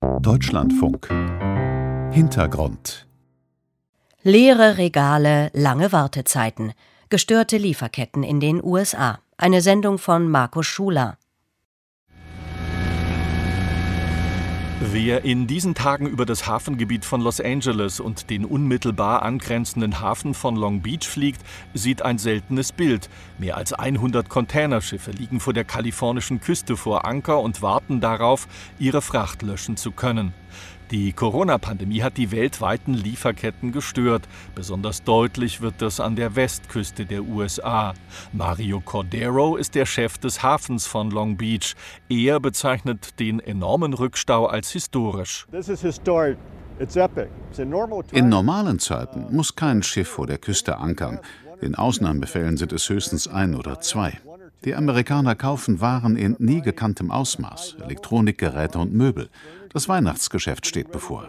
Deutschlandfunk Hintergrund Leere Regale, lange Wartezeiten, gestörte Lieferketten in den USA. Eine Sendung von Markus Schuler. Wer in diesen Tagen über das Hafengebiet von Los Angeles und den unmittelbar angrenzenden Hafen von Long Beach fliegt, sieht ein seltenes Bild. Mehr als 100 Containerschiffe liegen vor der kalifornischen Küste vor Anker und warten darauf, ihre Fracht löschen zu können. Die Corona-Pandemie hat die weltweiten Lieferketten gestört. Besonders deutlich wird das an der Westküste der USA. Mario Cordero ist der Chef des Hafens von Long Beach. Er bezeichnet den enormen Rückstau als historisch. In normalen Zeiten muss kein Schiff vor der Küste ankern. In Ausnahmefällen sind es höchstens ein oder zwei. Die Amerikaner kaufen Waren in nie gekanntem Ausmaß, Elektronikgeräte und Möbel. Das Weihnachtsgeschäft steht bevor.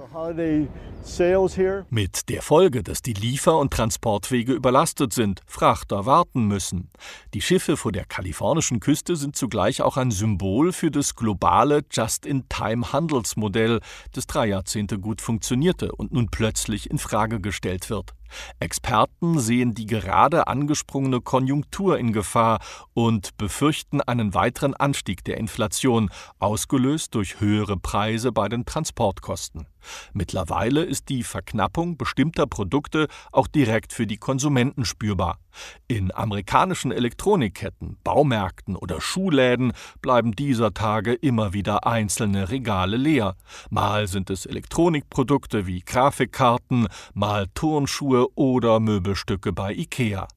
Mit der Folge, dass die Liefer- und Transportwege überlastet sind, Frachter warten müssen. Die Schiffe vor der kalifornischen Küste sind zugleich auch ein Symbol für das globale Just-in-Time-Handelsmodell, das drei Jahrzehnte gut funktionierte und nun plötzlich in Frage gestellt wird. Experten sehen die gerade angesprungene Konjunktur in Gefahr und befürchten einen weiteren Anstieg der Inflation, ausgelöst durch höhere Preise bei den Transportkosten. Mittlerweile ist die Verknappung bestimmter Produkte auch direkt für die Konsumenten spürbar. In amerikanischen Elektronikketten, Baumärkten oder Schuhläden bleiben dieser Tage immer wieder einzelne Regale leer. Mal sind es Elektronikprodukte wie Grafikkarten, mal Turnschuhe oder Möbelstücke bei IKEA.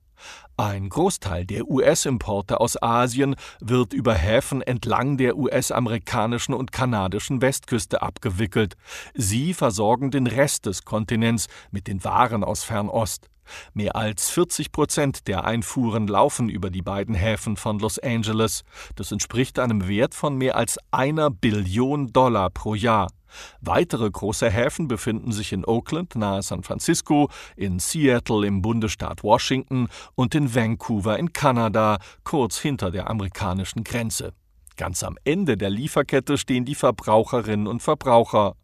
Ein Großteil der US-Importe aus Asien wird über Häfen entlang der US-amerikanischen und kanadischen Westküste abgewickelt. Sie versorgen den Rest des Kontinents mit den Waren aus Fernost. Mehr als 40 Prozent der Einfuhren laufen über die beiden Häfen von Los Angeles. Das entspricht einem Wert von mehr als einer Billion Dollar pro Jahr. Weitere große Häfen befinden sich in Oakland nahe San Francisco, in Seattle im Bundesstaat Washington und in Vancouver in Kanada, kurz hinter der amerikanischen Grenze. Ganz am Ende der Lieferkette stehen die Verbraucherinnen und Verbraucher.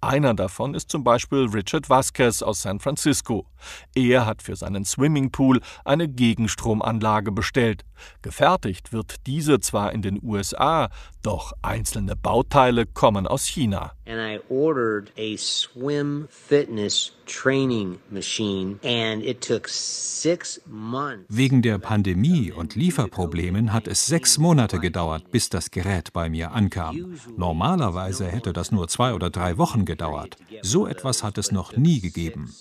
Einer davon ist zum Beispiel Richard Vasquez aus San Francisco. Er hat für seinen Swimmingpool eine Gegenstromanlage bestellt. Gefertigt wird diese zwar in den USA, doch einzelne Bauteile kommen aus China. And I ordered a swim fitness training machine and it took six months. Wegen der Pandemie und Lieferproblemen hat es sechs Monate gedauert, bis das Gerät bei mir ankam. Normalerweise hätte das nur zwei oder drei Wochen gedauert. So etwas hat es noch nie gegeben.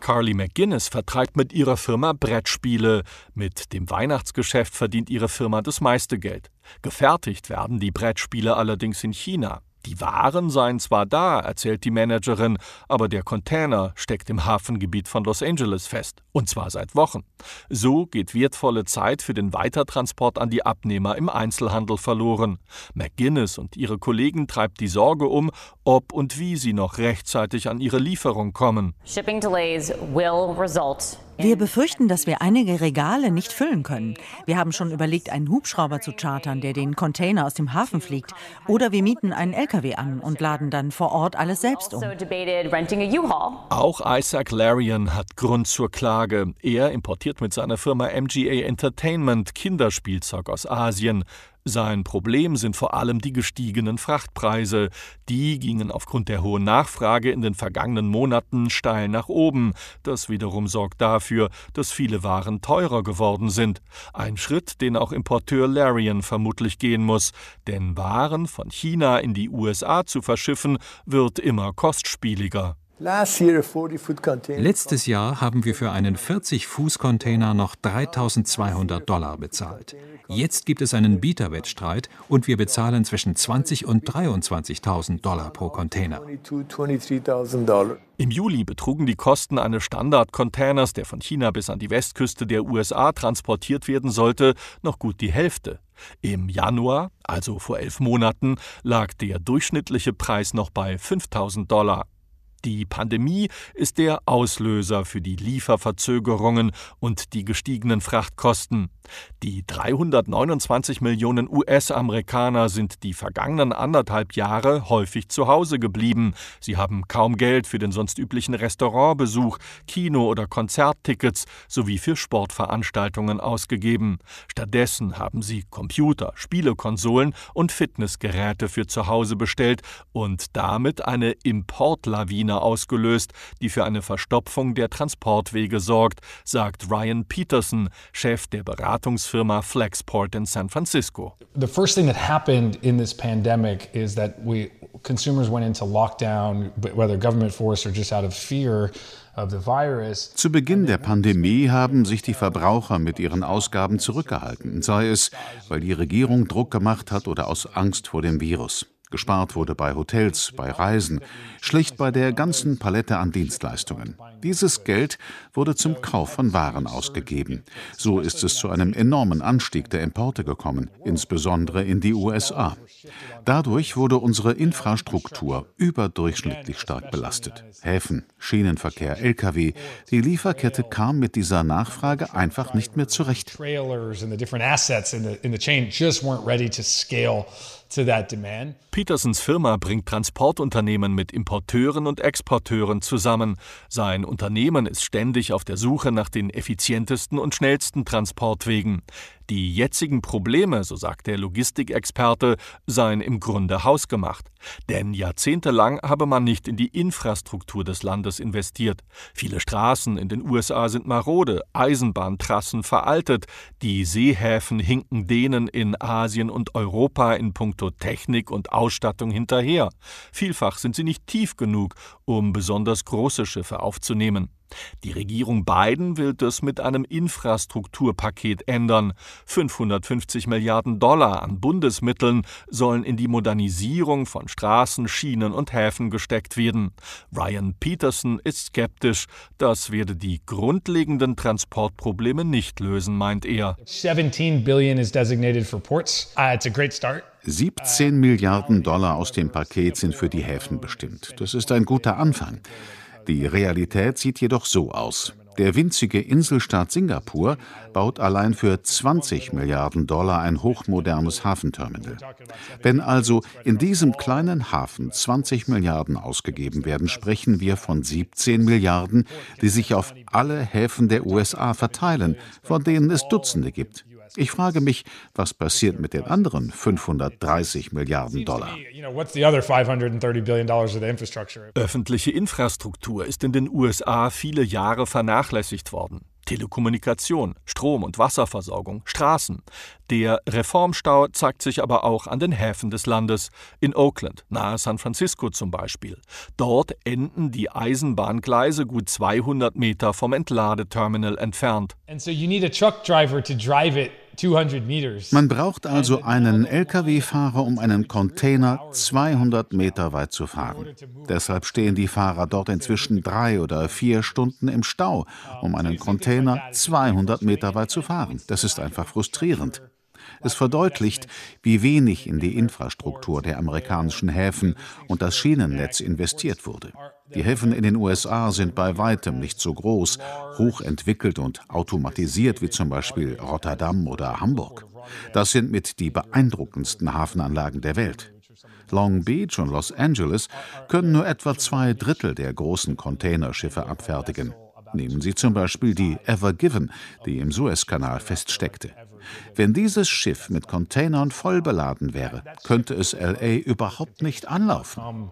Carly McGuinness vertreibt mit ihrer Firma Brettspiele. Mit dem Weihnachtsgeschäft verdient ihre Firma das meiste Geld. Gefertigt werden die Brettspiele allerdings in China. Die Waren seien zwar da, erzählt die Managerin, aber der Container steckt im Hafengebiet von Los Angeles fest. Und zwar seit Wochen. So geht wertvolle Zeit für den Weitertransport an die Abnehmer im Einzelhandel verloren. McGuinness und ihre Kollegen treibt die Sorge um, ob und wie sie noch rechtzeitig an ihre Lieferung kommen. Shipping delays will result wir befürchten, dass wir einige Regale nicht füllen können. Wir haben schon überlegt, einen Hubschrauber zu chartern, der den Container aus dem Hafen fliegt. Oder wir mieten einen LKW an und laden dann vor Ort alles selbst um. Also Auch Isaac Larian hat Grund zur Klage. Er importiert mit seiner Firma MGA Entertainment Kinderspielzeug aus Asien. Sein Problem sind vor allem die gestiegenen Frachtpreise. Die gingen aufgrund der hohen Nachfrage in den vergangenen Monaten steil nach oben. Das wiederum sorgt dafür, dass viele Waren teurer geworden sind. Ein Schritt, den auch Importeur Larian vermutlich gehen muss. Denn Waren von China in die USA zu verschiffen, wird immer kostspieliger. Letztes Jahr haben wir für einen 40-Fuß-Container noch 3200 Dollar bezahlt. Jetzt gibt es einen Bieterwettstreit und wir bezahlen zwischen 20 und 23.000 Dollar pro Container. Im Juli betrugen die Kosten eines Standard-Containers, der von China bis an die Westküste der USA transportiert werden sollte, noch gut die Hälfte. Im Januar, also vor elf Monaten, lag der durchschnittliche Preis noch bei 5000 Dollar. Die Pandemie ist der Auslöser für die Lieferverzögerungen und die gestiegenen Frachtkosten. Die 329 Millionen US-Amerikaner sind die vergangenen anderthalb Jahre häufig zu Hause geblieben. Sie haben kaum Geld für den sonst üblichen Restaurantbesuch, Kino- oder Konzerttickets sowie für Sportveranstaltungen ausgegeben. Stattdessen haben sie Computer, Spielekonsolen und Fitnessgeräte für zu Hause bestellt und damit eine Importlawine ausgelöst, die für eine Verstopfung der Transportwege sorgt, sagt Ryan Peterson, Chef der Beratungsfirma Flexport in San Francisco. The first thing that happened in this pandemic is that we consumers went into lockdown, whether government forced or just out of fear. Zu Beginn der Pandemie haben sich die Verbraucher mit ihren Ausgaben zurückgehalten, sei es, weil die Regierung Druck gemacht hat oder aus Angst vor dem Virus. Gespart wurde bei Hotels, bei Reisen, schlicht bei der ganzen Palette an Dienstleistungen. Dieses Geld wurde zum Kauf von Waren ausgegeben. So ist es zu einem enormen Anstieg der Importe gekommen, insbesondere in die USA. Dadurch wurde unsere Infrastruktur überdurchschnittlich stark belastet. Häfen, Schienenverkehr, Lkw, die Lieferkette kam mit dieser Nachfrage einfach nicht mehr zurecht. Petersens Firma bringt Transportunternehmen mit Importeuren und Exporteuren zusammen. Sein Unternehmen ist ständig auf der Suche nach den effizientesten und schnellsten Transportwegen. Die jetzigen Probleme, so sagt der Logistikexperte, seien im Grunde hausgemacht. Denn jahrzehntelang habe man nicht in die Infrastruktur des Landes investiert. Viele Straßen in den USA sind marode, Eisenbahntrassen veraltet, die Seehäfen hinken denen in Asien und Europa in puncto Technik und Ausstattung hinterher. Vielfach sind sie nicht tief genug, um besonders große Schiffe aufzunehmen. Die Regierung Biden will das mit einem Infrastrukturpaket ändern. 550 Milliarden Dollar an Bundesmitteln sollen in die Modernisierung von Straßen, Schienen und Häfen gesteckt werden. Ryan Peterson ist skeptisch, das werde die grundlegenden Transportprobleme nicht lösen, meint er. 17 billion is designated for ports. Uh, it's a great start. 17 Milliarden Dollar aus dem Paket sind für die Häfen bestimmt. Das ist ein guter Anfang. Die Realität sieht jedoch so aus. Der winzige Inselstaat Singapur baut allein für 20 Milliarden Dollar ein hochmodernes Hafenterminal. Wenn also in diesem kleinen Hafen 20 Milliarden ausgegeben werden, sprechen wir von 17 Milliarden, die sich auf alle Häfen der USA verteilen, von denen es Dutzende gibt. Ich frage mich, was passiert mit den anderen 530 Milliarden Dollar? Öffentliche Infrastruktur ist in den USA viele Jahre vernachlässigt worden. Telekommunikation, Strom- und Wasserversorgung, Straßen. Der Reformstau zeigt sich aber auch an den Häfen des Landes, in Oakland, nahe San Francisco zum Beispiel. Dort enden die Eisenbahngleise gut 200 Meter vom Entladeterminal entfernt. And so you need a truck driver to drive it man braucht also einen Lkw-Fahrer, um einen Container 200 Meter weit zu fahren. Deshalb stehen die Fahrer dort inzwischen drei oder vier Stunden im Stau, um einen Container 200 Meter weit zu fahren. Das ist einfach frustrierend. Es verdeutlicht, wie wenig in die Infrastruktur der amerikanischen Häfen und das Schienennetz investiert wurde. Die Häfen in den USA sind bei weitem nicht so groß, hochentwickelt und automatisiert wie zum Beispiel Rotterdam oder Hamburg. Das sind mit die beeindruckendsten Hafenanlagen der Welt. Long Beach und Los Angeles können nur etwa zwei Drittel der großen Containerschiffe abfertigen. Nehmen Sie zum Beispiel die Ever Given, die im Suezkanal feststeckte. Wenn dieses Schiff mit Containern voll beladen wäre, könnte es LA überhaupt nicht anlaufen.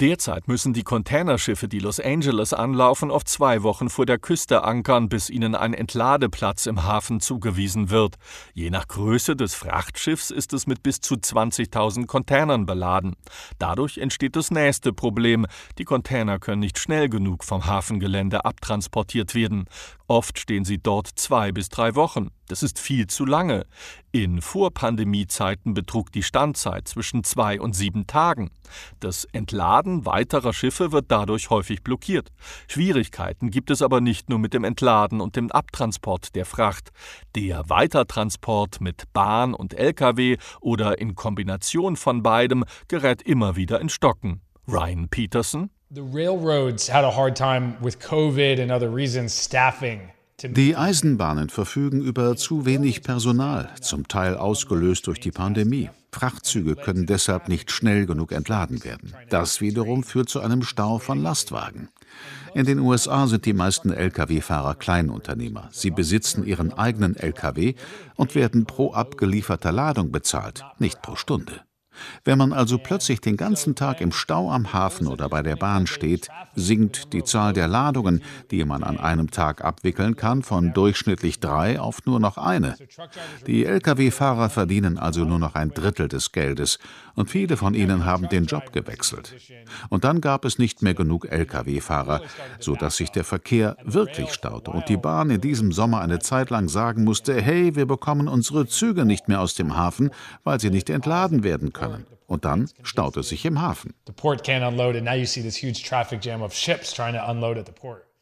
Derzeit müssen die Containerschiffe, die Los Angeles anlaufen, auf zwei Wochen vor der Küste ankern, bis ihnen ein Entladeplatz im Hafen zugewiesen wird. Je nach Größe des Frachtschiffs ist es mit bis zu 20.000 Containern beladen. Dadurch entsteht das nächste Problem. Die Container können nicht schnell genug vom Hafen Hafengelände abtransportiert werden. Oft stehen sie dort zwei bis drei Wochen. Das ist viel zu lange. In Vorpandemiezeiten betrug die Standzeit zwischen zwei und sieben Tagen. Das Entladen weiterer Schiffe wird dadurch häufig blockiert. Schwierigkeiten gibt es aber nicht nur mit dem Entladen und dem Abtransport der Fracht. Der Weitertransport mit Bahn und Lkw oder in Kombination von beidem gerät immer wieder in Stocken. Ryan Peterson die Eisenbahnen verfügen über zu wenig Personal, zum Teil ausgelöst durch die Pandemie. Frachtzüge können deshalb nicht schnell genug entladen werden. Das wiederum führt zu einem Stau von Lastwagen. In den USA sind die meisten Lkw-Fahrer Kleinunternehmer. Sie besitzen ihren eigenen Lkw und werden pro abgelieferter Ladung bezahlt, nicht pro Stunde. Wenn man also plötzlich den ganzen Tag im Stau am Hafen oder bei der Bahn steht, sinkt die Zahl der Ladungen, die man an einem Tag abwickeln kann, von durchschnittlich drei auf nur noch eine. Die Lkw-Fahrer verdienen also nur noch ein Drittel des Geldes und viele von ihnen haben den Job gewechselt. Und dann gab es nicht mehr genug Lkw-Fahrer, sodass sich der Verkehr wirklich staute und die Bahn in diesem Sommer eine Zeit lang sagen musste, hey, wir bekommen unsere Züge nicht mehr aus dem Hafen, weil sie nicht entladen werden können können. Und dann staut es sich im Hafen.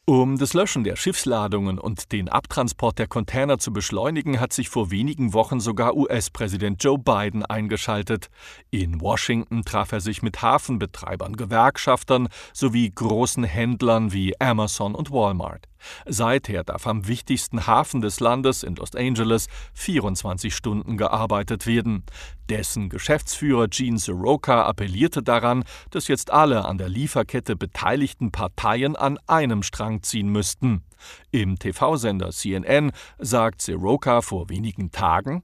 Um das Löschen der Schiffsladungen und den Abtransport der Container zu beschleunigen, hat sich vor wenigen Wochen sogar US-Präsident Joe Biden eingeschaltet. In Washington traf er sich mit Hafenbetreibern, Gewerkschaftern sowie großen Händlern wie Amazon und Walmart. Seither darf am wichtigsten Hafen des Landes in Los Angeles 24 Stunden gearbeitet werden. Dessen Geschäftsführer Gene Soroka appellierte daran, dass jetzt alle an der Lieferkette beteiligten Parteien an einem Strang ziehen müssten. Im TV-Sender CNN sagt Soroka vor wenigen Tagen,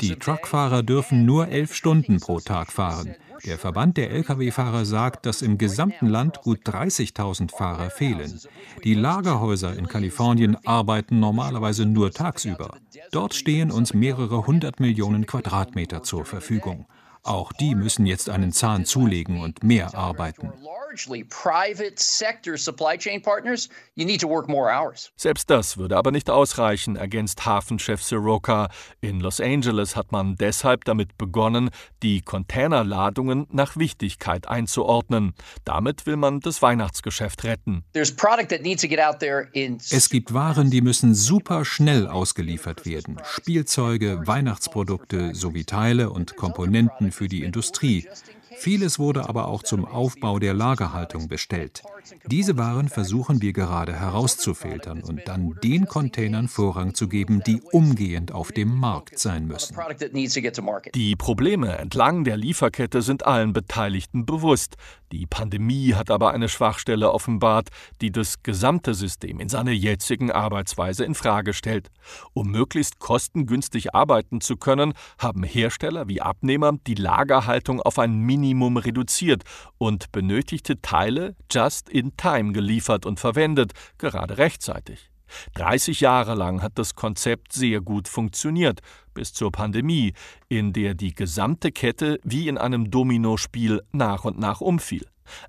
die Truckfahrer dürfen nur elf Stunden pro Tag fahren. Der Verband der Lkw-Fahrer sagt, dass im gesamten Land gut 30.000 Fahrer fehlen. Die Lagerhäuser in Kalifornien arbeiten normalerweise nur tagsüber. Dort stehen uns mehrere hundert Millionen Quadratmeter zur Verfügung. Auch die müssen jetzt einen Zahn zulegen und mehr arbeiten. Selbst das würde aber nicht ausreichen, ergänzt Hafenchef Soroka. In Los Angeles hat man deshalb damit begonnen, die Containerladungen nach Wichtigkeit einzuordnen. Damit will man das Weihnachtsgeschäft retten. Es gibt Waren, die müssen super schnell ausgeliefert werden. Spielzeuge, Weihnachtsprodukte sowie Teile und Komponenten für die Industrie. Vieles wurde aber auch zum Aufbau der Lagerhaltung bestellt. Diese Waren versuchen wir gerade herauszufiltern und dann den Containern Vorrang zu geben, die umgehend auf dem Markt sein müssen. Die Probleme entlang der Lieferkette sind allen Beteiligten bewusst. Die Pandemie hat aber eine Schwachstelle offenbart, die das gesamte System in seiner jetzigen Arbeitsweise in Frage stellt. Um möglichst kostengünstig arbeiten zu können, haben Hersteller wie Abnehmer die Lagerhaltung auf ein Minimum reduziert und benötigte Teile just in time geliefert und verwendet, gerade rechtzeitig. 30 Jahre lang hat das Konzept sehr gut funktioniert, bis zur Pandemie, in der die gesamte Kette wie in einem Dominospiel nach und nach umfiel.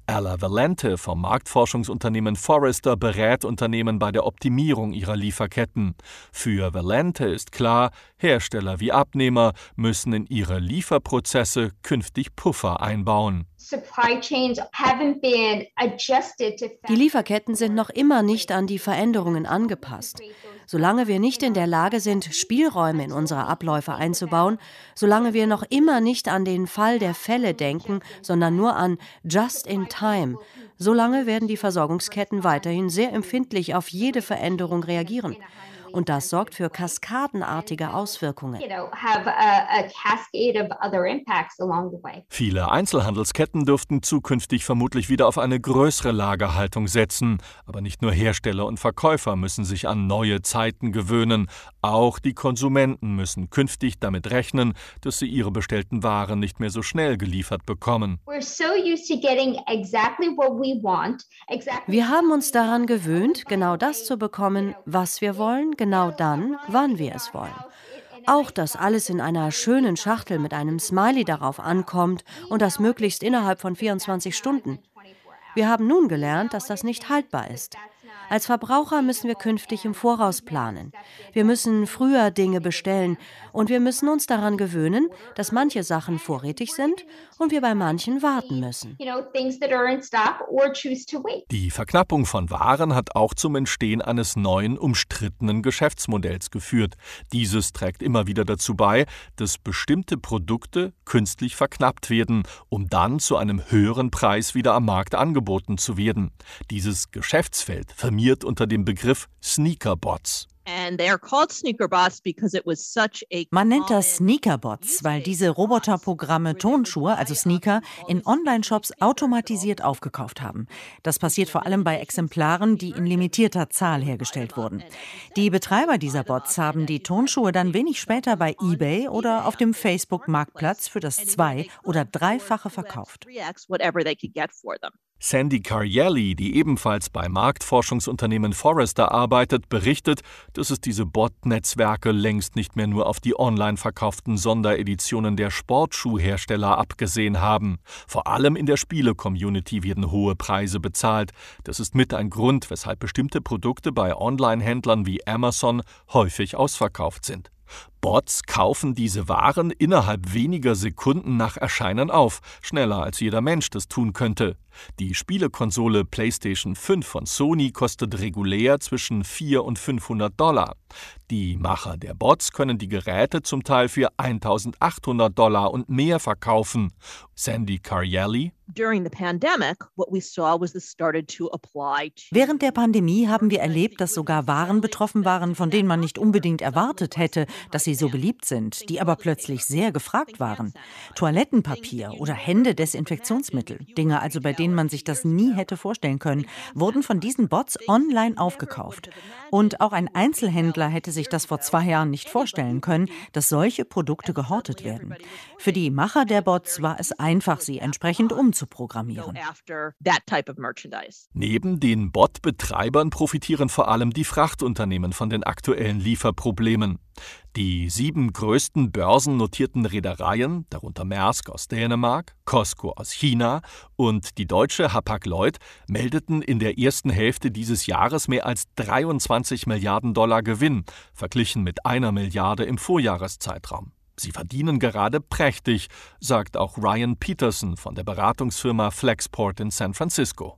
Ella Valente vom Marktforschungsunternehmen Forrester berät Unternehmen bei der Optimierung ihrer Lieferketten. Für Valente ist klar, Hersteller wie Abnehmer müssen in ihre Lieferprozesse künftig Puffer einbauen. Die Lieferketten sind noch immer nicht an die Veränderungen angepasst. Solange wir nicht in der Lage sind, Spielräume in unsere Abläufe einzubauen, solange wir noch immer nicht an den Fall der Fälle denken, sondern nur an Just in Time, solange werden die Versorgungsketten weiterhin sehr empfindlich auf jede Veränderung reagieren und das sorgt für kaskadenartige Auswirkungen. Viele Einzelhandelsketten dürften zukünftig vermutlich wieder auf eine größere Lagerhaltung setzen. Aber nicht nur Hersteller und Verkäufer müssen sich an neue Zeiten gewöhnen. Auch die Konsumenten müssen künftig damit rechnen, dass sie ihre bestellten Waren nicht mehr so schnell geliefert bekommen. Wir haben uns daran gewöhnt, genau das zu bekommen, was wir wollen, genau dann, wann wir es wollen. Auch, dass alles in einer schönen Schachtel mit einem Smiley darauf ankommt und das möglichst innerhalb von 24 Stunden. Wir haben nun gelernt, dass das nicht haltbar ist. Als Verbraucher müssen wir künftig im Voraus planen. Wir müssen früher Dinge bestellen und wir müssen uns daran gewöhnen, dass manche Sachen vorrätig sind und wir bei manchen warten müssen. Die Verknappung von Waren hat auch zum Entstehen eines neuen, umstrittenen Geschäftsmodells geführt. Dieses trägt immer wieder dazu bei, dass bestimmte Produkte künstlich verknappt werden, um dann zu einem höheren Preis wieder am Markt angeboten zu werden. Dieses Geschäftsfeld firmiert unter dem Begriff Sneakerbots. Man nennt das Sneakerbots, weil diese Roboterprogramme Tonschuhe, also Sneaker, in Online-Shops automatisiert aufgekauft haben. Das passiert vor allem bei Exemplaren, die in limitierter Zahl hergestellt wurden. Die Betreiber dieser Bots haben die Tonschuhe dann wenig später bei eBay oder auf dem Facebook-Marktplatz für das zwei- oder dreifache verkauft. Sandy Carielli, die ebenfalls bei Marktforschungsunternehmen Forrester arbeitet, berichtet, dass es diese Bot-Netzwerke längst nicht mehr nur auf die online verkauften Sondereditionen der Sportschuhhersteller abgesehen haben. Vor allem in der Spiele-Community werden hohe Preise bezahlt. Das ist mit ein Grund, weshalb bestimmte Produkte bei Online-Händlern wie Amazon häufig ausverkauft sind. Bots kaufen diese Waren innerhalb weniger Sekunden nach Erscheinen auf, schneller als jeder Mensch das tun könnte. Die Spielekonsole PlayStation 5 von Sony kostet regulär zwischen 4 und 500 Dollar. Die Macher der Bots können die Geräte zum Teil für 1800 Dollar und mehr verkaufen. Sandy Carielli. Während der Pandemie haben wir erlebt, dass sogar Waren betroffen waren, von denen man nicht unbedingt erwartet hätte, dass sie so beliebt sind, die aber plötzlich sehr gefragt waren. Toilettenpapier oder Hände-Desinfektionsmittel, Dinge also, bei denen man sich das nie hätte vorstellen können, wurden von diesen Bots online aufgekauft. Und auch ein Einzelhändler hätte sich das vor zwei Jahren nicht vorstellen können, dass solche Produkte gehortet werden. Für die Macher der Bots war es einfach, sie entsprechend umzuprogrammieren. Neben den Bot-Betreibern profitieren vor allem die Frachtunternehmen von den aktuellen Lieferproblemen. Die sieben größten börsennotierten Reedereien, darunter Maersk aus Dänemark, Costco aus China und die deutsche Hapag-Lloyd, meldeten in der ersten Hälfte dieses Jahres mehr als 23 Milliarden Dollar Gewinn, verglichen mit einer Milliarde im Vorjahreszeitraum. Sie verdienen gerade prächtig, sagt auch Ryan Peterson von der Beratungsfirma Flexport in San Francisco.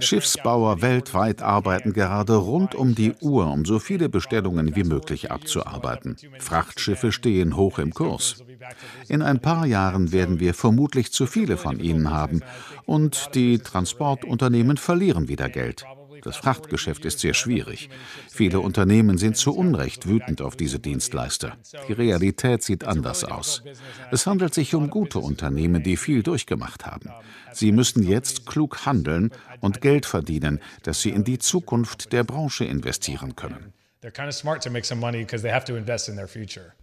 Schiffsbauer weltweit arbeiten gerade rund um die Uhr, um so viele Bestellungen wie möglich abzuarbeiten. Frachtschiffe stehen hoch im Kurs. In ein paar Jahren werden wir vermutlich zu viele von ihnen haben. und die Transportunternehmen verlieren wieder Geld. Das Frachtgeschäft ist sehr schwierig. Viele Unternehmen sind zu Unrecht wütend auf diese Dienstleister. Die Realität sieht anders aus. Es handelt sich um gute Unternehmen, die viel durchgemacht haben. Sie müssen jetzt klug handeln und Geld verdienen, das sie in die Zukunft der Branche investieren können.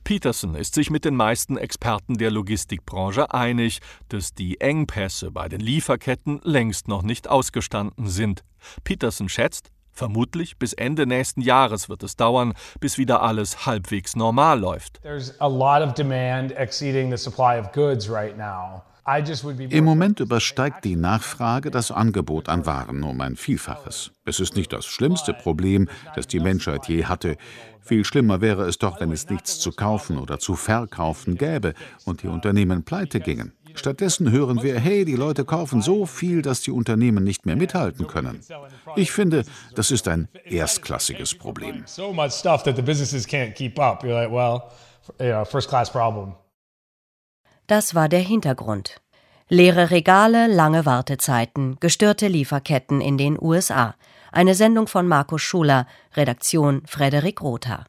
Peterson ist sich mit den meisten Experten der Logistikbranche einig, dass die Engpässe bei den Lieferketten längst noch nicht ausgestanden sind. Peterson schätzt, vermutlich bis Ende nächsten Jahres wird es dauern, bis wieder alles halbwegs normal läuft. There's a lot of demand exceeding the supply of goods right now. Im Moment übersteigt die Nachfrage das Angebot an Waren um ein Vielfaches. Es ist nicht das schlimmste Problem, das die Menschheit je hatte. Viel schlimmer wäre es doch, wenn es nichts zu kaufen oder zu verkaufen gäbe und die Unternehmen pleite gingen. Stattdessen hören wir, hey, die Leute kaufen so viel, dass die Unternehmen nicht mehr mithalten können. Ich finde, das ist ein erstklassiges Problem. Das war der Hintergrund. Leere Regale, lange Wartezeiten, gestörte Lieferketten in den USA. Eine Sendung von Markus Schuler, Redaktion Frederik Rother.